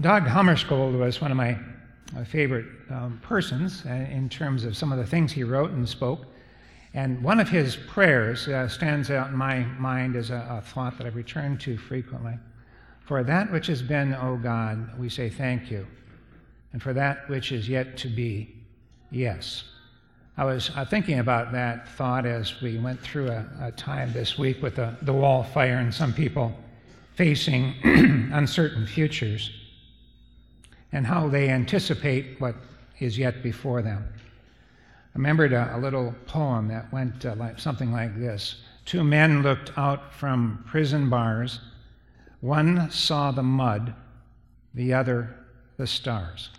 Dag, Hammarskjöld was one of my, my favorite um, persons uh, in terms of some of the things he wrote and spoke. And one of his prayers uh, stands out in my mind as a, a thought that I return to frequently. For that which has been, O God, we say thank you. And for that which is yet to be, yes. I was uh, thinking about that thought as we went through a, a time this week with the, the wall fire and some people facing uncertain futures and how they anticipate what is yet before them. I remembered a, a little poem that went uh, like, something like this Two men looked out from prison bars. One saw the mud, the other the stars.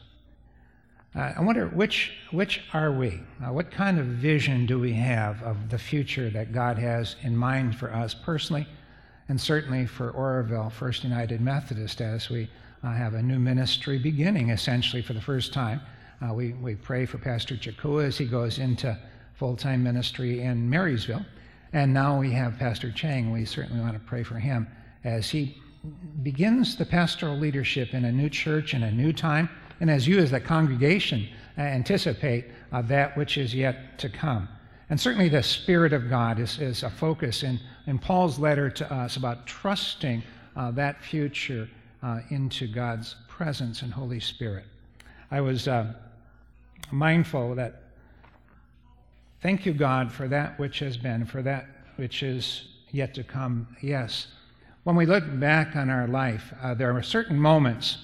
Uh, I wonder which, which are we? Uh, what kind of vision do we have of the future that God has in mind for us personally, and certainly for Oroville First United Methodist as we uh, have a new ministry beginning essentially for the first time? Uh, we, we pray for Pastor Chakua as he goes into full time ministry in Marysville. And now we have Pastor Chang. We certainly want to pray for him as he begins the pastoral leadership in a new church in a new time, and as you, as the congregation, anticipate uh, that which is yet to come. And certainly the Spirit of God is, is a focus in, in Paul's letter to us about trusting uh, that future uh, into God's presence and Holy Spirit. I was uh, mindful that thank you, God, for that which has been, for that which is yet to come. Yes. When we look back on our life, uh, there are certain moments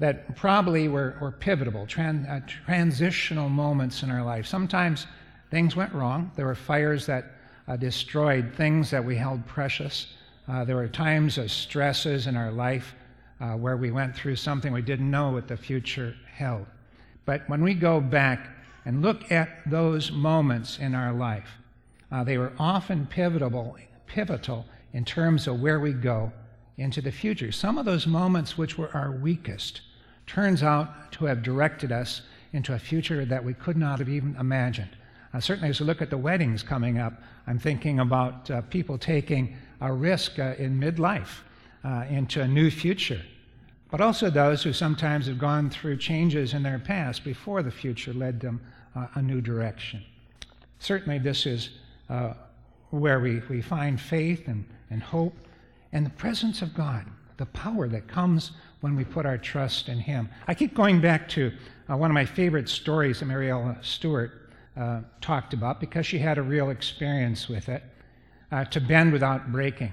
that probably were, were pivotal, tran- uh, transitional moments in our life. Sometimes things went wrong. There were fires that uh, destroyed things that we held precious. Uh, there were times of stresses in our life uh, where we went through something we didn't know what the future held. But when we go back and look at those moments in our life, uh, they were often pivotal, pivotal in terms of where we go into the future. Some of those moments which were our weakest turns out to have directed us into a future that we could not have even imagined. Uh, certainly, as we look at the weddings coming up, I'm thinking about uh, people taking a risk uh, in midlife uh, into a new future but also those who sometimes have gone through changes in their past before the future led them uh, a new direction. Certainly, this is uh, where we, we find faith and, and hope and the presence of God, the power that comes when we put our trust in Him. I keep going back to one of my favorite stories that Mariella Stewart uh, talked about because she had a real experience with it uh, to bend without breaking.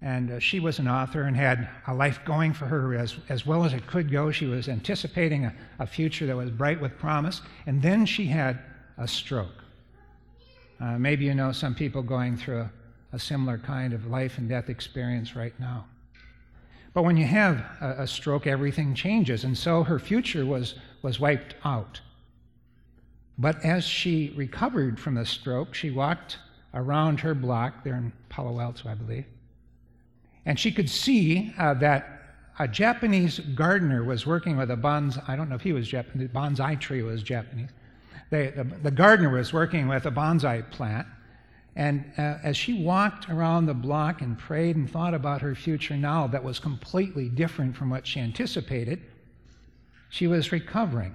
And uh, she was an author and had a life going for her as, as well as it could go. She was anticipating a, a future that was bright with promise. And then she had a stroke. Uh, maybe you know some people going through a, a, similar kind of life and death experience right now. But when you have a, a stroke, everything changes. And so her future was, was wiped out. But as she recovered from the stroke, she walked around her block there in Palo Alto, I believe and she could see uh, that a Japanese gardener was working with a bonsai, I don't know if he was Japanese, bonsai tree was Japanese. They, the, the, gardener was working with a bonsai plant. And uh, as she walked around the block and prayed and thought about her future now that was completely different from what she anticipated, she was recovering.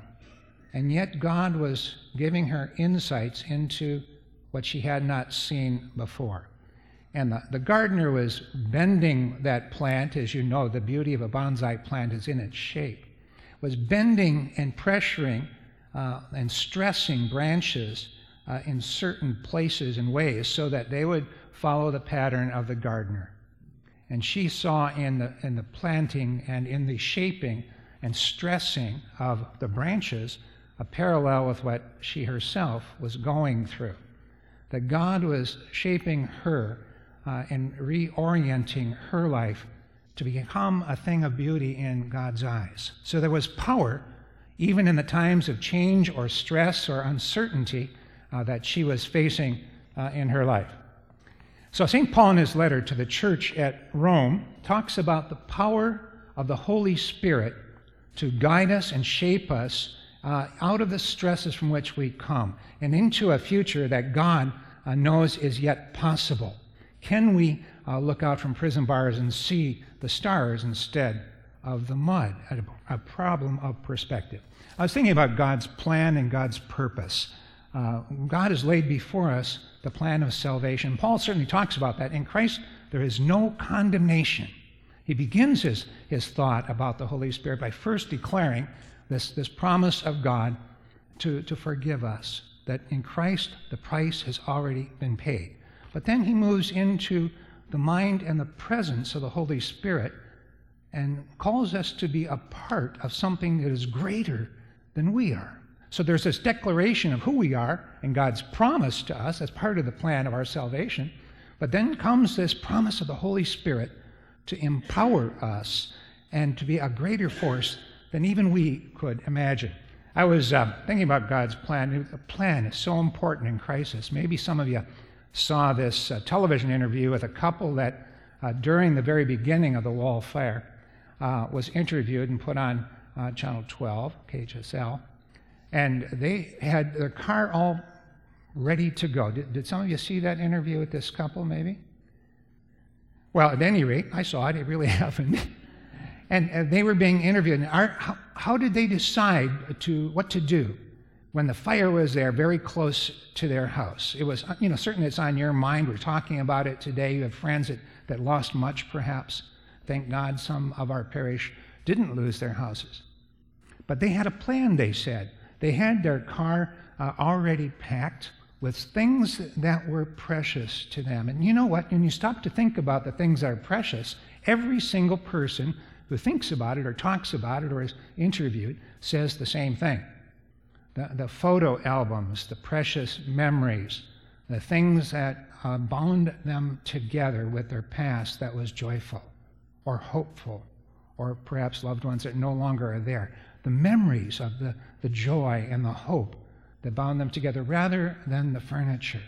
And yet God was giving her insights into what she had not seen before. And the, the gardener was bending that plant, as you know, the beauty of a bonsai plant is in its shape, was bending and pressuring uh, and stressing branches uh, in certain places and ways so that they would follow the pattern of the gardener. And she saw in the, in the planting and in the shaping and stressing of the branches a parallel with what she herself was going through. That God was shaping her uh, and reorienting her life to become a thing of beauty in God's eyes. So there was power, even in the times of change or stress or uncertainty uh, that she was facing uh, in her life. So, St. Paul, in his letter to the church at Rome, talks about the power of the Holy Spirit to guide us and shape us uh, out of the stresses from which we come and into a future that God uh, knows is yet possible. Can we uh, look out from prison bars and see the stars instead of the mud, a, a problem of perspective. I was thinking about God's plan and God's purpose. Uh, God has laid before us the plan of salvation. Paul certainly talks about that. In Christ, there is no condemnation. He begins his, his thought about the Holy Spirit by first declaring this, this promise of God to, to forgive us, that in Christ the price has already been paid. But then he moves into the mind and the presence of the Holy Spirit and calls us to be a part of something that is greater than we are. So there's this declaration of who we are and God's promise to us as part of the plan of our salvation. But then comes this promise of the Holy Spirit to empower us and to be a greater force than even we could imagine. I was uh, thinking about God's plan. The plan is so important in crisis. Maybe some of you saw this uh, television interview with a couple that, uh, during the very beginning of the wall fire, uh, was interviewed and put on uh, Channel 12, KHSL and they had their car all ready to go. Did, did some of you see that interview with this couple, maybe? Well, at any rate, I saw it. It really happened. And, they were being interviewed. And our, how, how did they decide to what to do when the fire was there, very close to their house? It was, you know, certainly it's on your mind. We're talking about it today. You have friends that, that lost much, perhaps. Thank God some of our parish didn't lose their houses. But they had a plan, they said. They had their car uh, already packed with things that were precious to them. And you know what? When you stop to think about the things that are precious, every single person who thinks about it or talks about it or is interviewed says the same thing. The, the photo albums, the precious memories, the things that uh, bound them together with their past that was joyful or hopeful or perhaps loved ones that no longer are there the memories of the, the joy and the hope that bound them together rather than the furniture.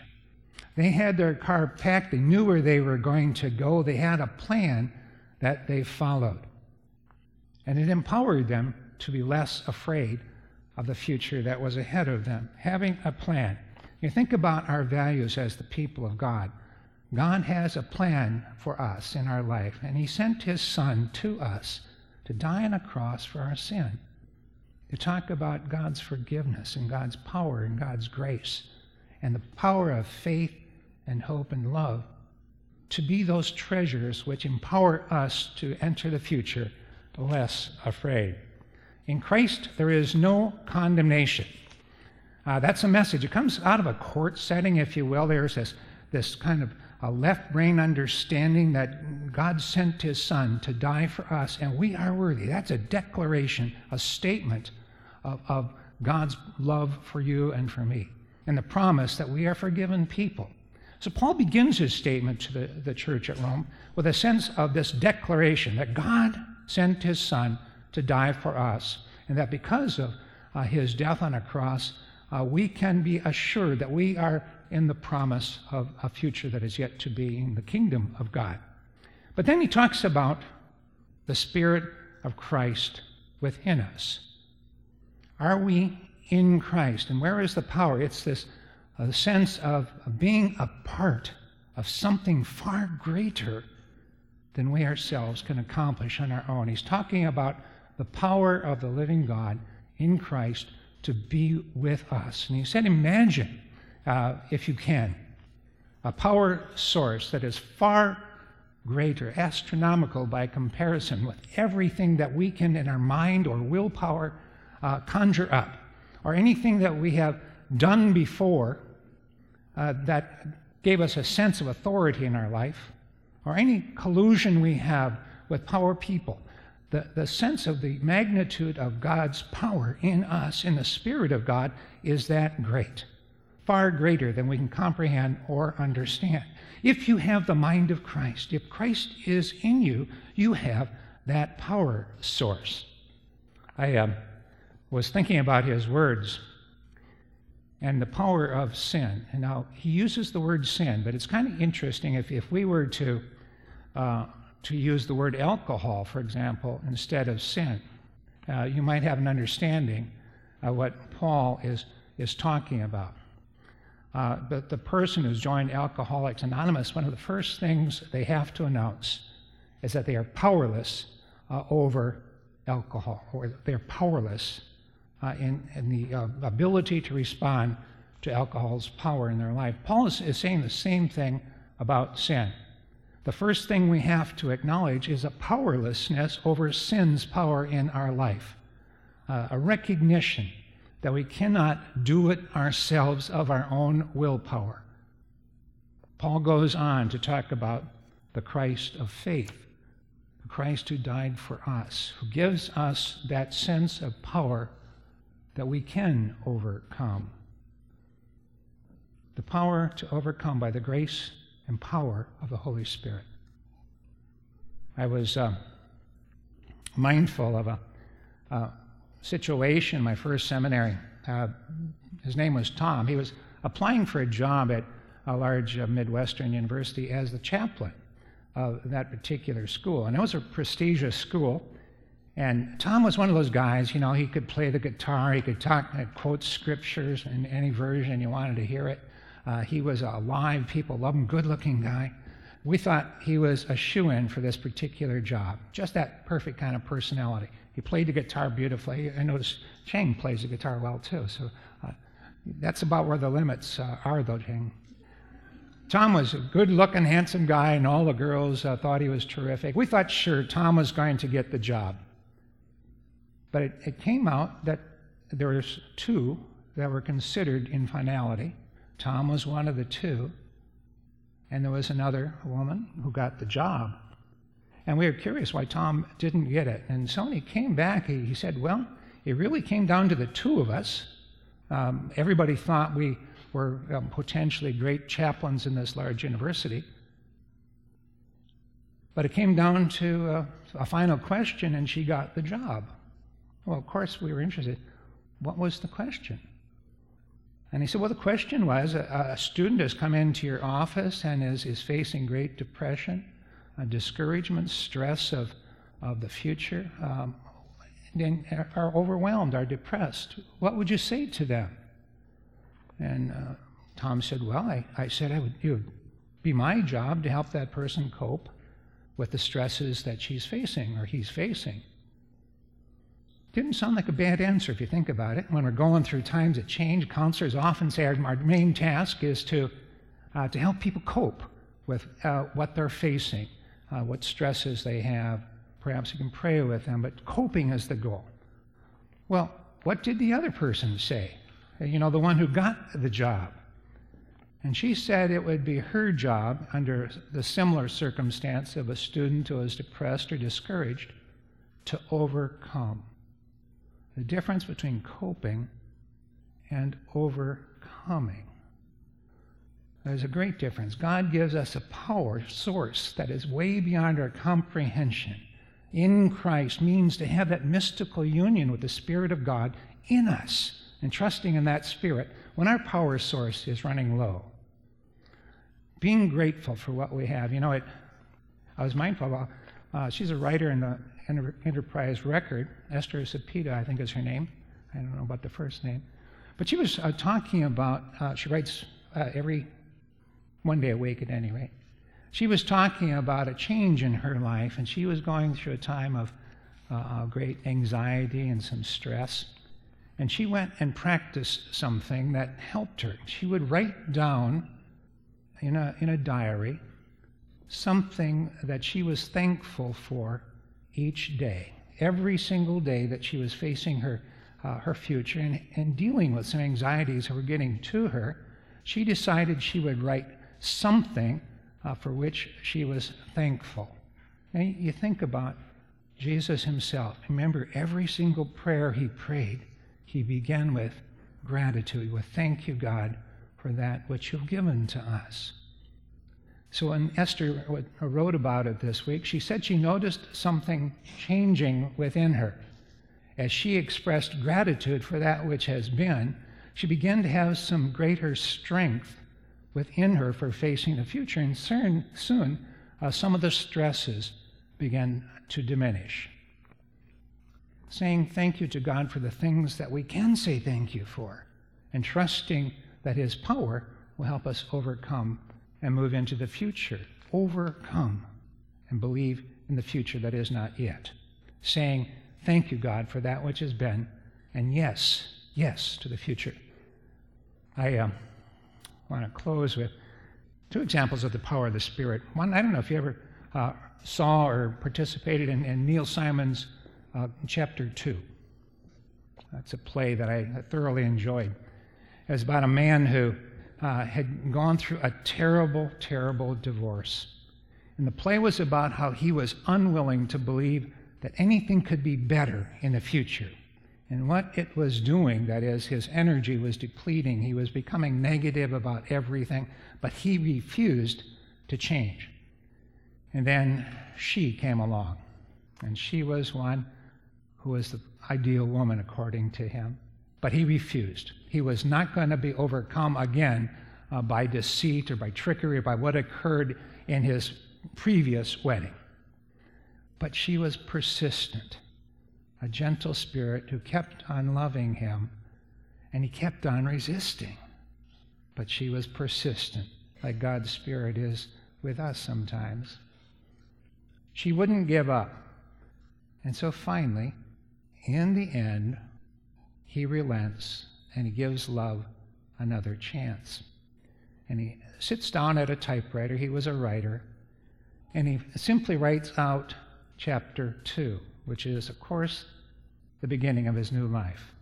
They had their car packed, they knew where they were going to go, they had a plan that they followed. And it empowered them to be less afraid of the future that was ahead of them, having a plan. You think about our values as the people of God. God has a plan for us in our life, and He sent His Son to us to die on a cross for our sin to talk about God's forgiveness and God's power and God's grace and the power of faith and hope and love to be those treasures which empower us to enter the future less afraid. In Christ, there is no condemnation. Uh, that's a message. It comes out of a court setting, if you will. There's this, this kind of a left brain understanding that God sent his son to die for us and we are worthy. That's a declaration, a statement of, of God's love for you and for me, and the promise that we are forgiven people. So Paul begins his statement to the, the church at Rome with a sense of this declaration that God sent his son to die for us, and that because of uh, his death on a cross, uh, we can be assured that we are in the promise of a future that is yet to be in the kingdom of God. But then he talks about the Spirit of Christ within us. Are we in Christ? And where is the power? It's this uh, sense of, of being a part of something far greater than we ourselves can accomplish on our own. He's talking about the power of the living God in Christ to be with us. And he said, Imagine, uh, if you can, a power source that is far greater, astronomical by comparison with everything that we can in our mind or willpower uh, conjure up, or anything that we have done before uh, that gave us a sense of authority in our life, or any collusion we have with power people, the, the sense of the magnitude of God's power in us, in the Spirit of God, is that great, far greater than we can comprehend or understand. If you have the mind of Christ, if Christ is in you, you have that power source. I um, was thinking about his words and the power of sin. And now he uses the word sin, but it's kind of interesting if, if we were to, uh, to use the word alcohol, for example, instead of sin. Uh, you might have an understanding of what Paul is, is talking about. Uh, but the person who's joined Alcoholics Anonymous, one of the first things they have to announce is that they are powerless uh, over alcohol, or they're powerless uh, in, in, the uh, ability to respond to alcohol's power in their life. Paul is, is saying the same thing about sin. The first thing we have to acknowledge is a powerlessness over sin's power in our life, uh, a recognition that we cannot do it ourselves of our own willpower. Paul goes on to talk about the Christ of faith, the Christ who died for us, who gives us that sense of power that we can overcome. The power to overcome by the grace and power of the Holy Spirit. I was uh, mindful of a, situation in my first seminary. Uh, his name was Tom. He was applying for a job at a large uh, Midwestern university as the chaplain of that particular school. And it was a prestigious school. And Tom was one of those guys, you know, he could play the guitar, he could talk, uh, quote scriptures in any version you wanted to hear it. Uh, he was alive, people loved him, good looking guy. We thought he was a shoe in for this particular job, just that perfect kind of personality. He played the guitar beautifully. I noticed Chang plays the guitar well too, so uh, that's about where the limits uh, are, though, Chang. Tom was a good looking, handsome guy, and all the girls uh, thought he was terrific. We thought, sure, Tom was going to get the job. But it, it came out that there was two that were considered in finality. Tom was one of the two, and there was another woman who got the job. And we were curious why Tom didn't get it. And so when he came back, he, he said, Well, it really came down to the two of us. Um, everybody thought we were um, potentially great chaplains in this large university. But it came down to uh, a final question, and she got the job. Well, of course, we were interested. What was the question? And he said, Well, the question was a, a student has come into your office and is, is facing great depression, discouragement, stress of, of the future, um, and are overwhelmed, are depressed. What would you say to them? And uh, Tom said, Well, I, I said I would, it would be my job to help that person cope with the stresses that she's facing or he's facing. Didn't sound like a bad answer if you think about it. When we're going through times of change, counselors often say our, main task is to, uh, to help people cope with uh, what they're facing, uh, what stresses they have. Perhaps you can pray with them, but coping is the goal. Well, what did the other person say? You know, the one who got the job. And she said it would be her job, under the similar circumstance of a student who is depressed or discouraged, to overcome the difference between coping and overcoming. There's a great difference. God gives us a power source that is way beyond our comprehension. In Christ means to have that mystical union with the Spirit of God in us and trusting in that Spirit when our power source is running low. Being grateful for what we have. You know, it, I was mindful of, uh, she's a writer in the Enterprise Record. Esther Sapita, I think is her name. I don't know about the first name. But she was uh, talking about, uh, she writes uh, every one day a week at any rate. She was talking about a change in her life, and she was going through a time of uh, great anxiety and some stress. And she went and practiced something that helped her. She would write down in a, in a diary something that she was thankful for each day, every single day that she was facing her, uh, her future and, and dealing with some anxieties that were getting to her, she decided she would write something uh, for which she was thankful. And you think about Jesus himself. Remember, every single prayer he prayed, he began with gratitude, with thank you, God, for that which you've given to us. So when Esther wrote about it this week, she said she noticed something changing within her. As she expressed gratitude for that which has been, she began to have some greater strength within her for facing the future. And soon, soon uh, some of the stresses began to diminish. Saying thank you to God for the things that we can say thank you for, and trusting that His power will help us overcome and move into the future. Overcome and believe in the future that is not yet. Saying Thank you, God, for that which has been. And yes, yes to the future. I uh, want to close with two examples of the power of the Spirit. One, I don't know if you ever uh, saw or participated in, in Neil Simon's uh, chapter 2. That's a play that I thoroughly enjoyed. It was about a man who uh, had gone through a terrible, terrible divorce. And the play was about how he was unwilling to believe that anything could be better in the future. And what it was doing, that is, his energy was depleting. He was becoming negative about everything, but he refused to change. And then she came along, and she was one who was the ideal woman according to him. But he refused. He was not going to be overcome again uh, by deceit or by trickery or by what occurred in his previous wedding. But she was persistent, a gentle spirit who kept on loving him, and he kept on resisting. But she was persistent, like God's Spirit is with us sometimes. She wouldn't give up. And so finally, in the end, he relents and he gives love another chance. And he sits down at a typewriter. He was a writer. And he simply writes out chapter 2, which is, of course, the beginning of his new life.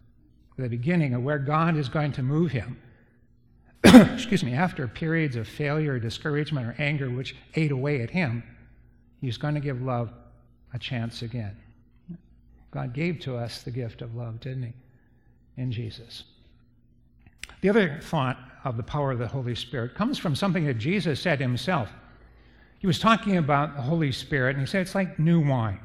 The beginning of where God is going to move him. Excuse me, after periods of failure, discouragement, or anger which ate away at him, he's going to give love a chance again. God gave to us the gift of love, didn't He? In Jesus. The other thought of the power of the Holy Spirit comes from something that Jesus said himself. He was talking about the Holy Spirit, and he said it's like new wine.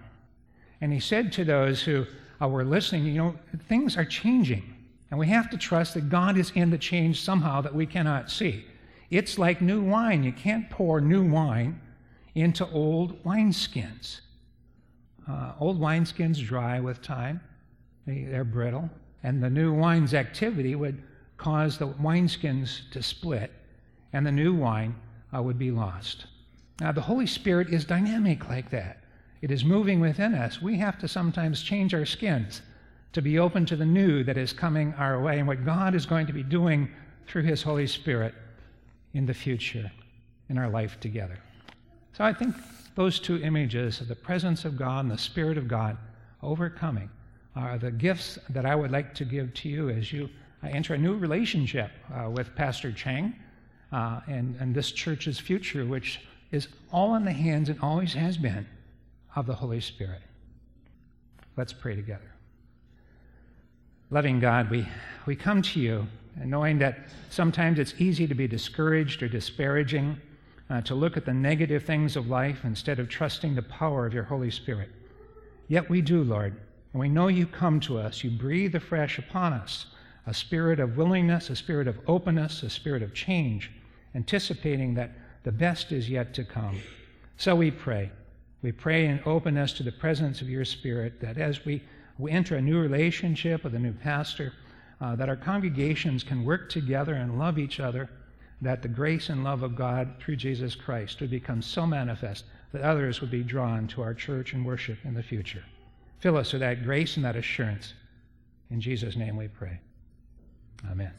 And he said to those who uh, were listening, you know, things are changing. And we have to trust that God is in the change somehow that we cannot see. It's like new wine. You can't pour new wine into old wineskins. Uh, old wineskins dry with time, they, they're brittle, and the new wine's activity would cause the wineskins to split, and the new wine uh, would be lost. Now, the Holy Spirit is dynamic like that. It is moving within us. We have to sometimes change our skins to be open to the new that is coming our way and what God is going to be doing through His Holy Spirit in the future in our life together. So I think those two images of the presence of God and the Spirit of God overcoming are the gifts that I would like to give to you as you enter a new relationship uh, with Pastor Chang uh, and, and this church's future, which is all in the hands and always has been of the Holy Spirit. Let's pray together. Loving God, we, we come to you knowing that sometimes it's easy to be discouraged or disparaging uh, to look at the negative things of life instead of trusting the power of your Holy Spirit. Yet we do, Lord, and we know you come to us. You breathe afresh upon us a spirit of willingness, a spirit of openness, a spirit of change, anticipating that the best is yet to come. So we pray. We pray in openness to the presence of your Spirit that as we, we enter a new relationship with a new pastor, uh, that our congregations can work together and love each other that the grace and love of God through Jesus Christ would become so manifest that others would be drawn to our church and worship in the future. Fill us with that grace and that assurance. In Jesus' name we pray. Amen.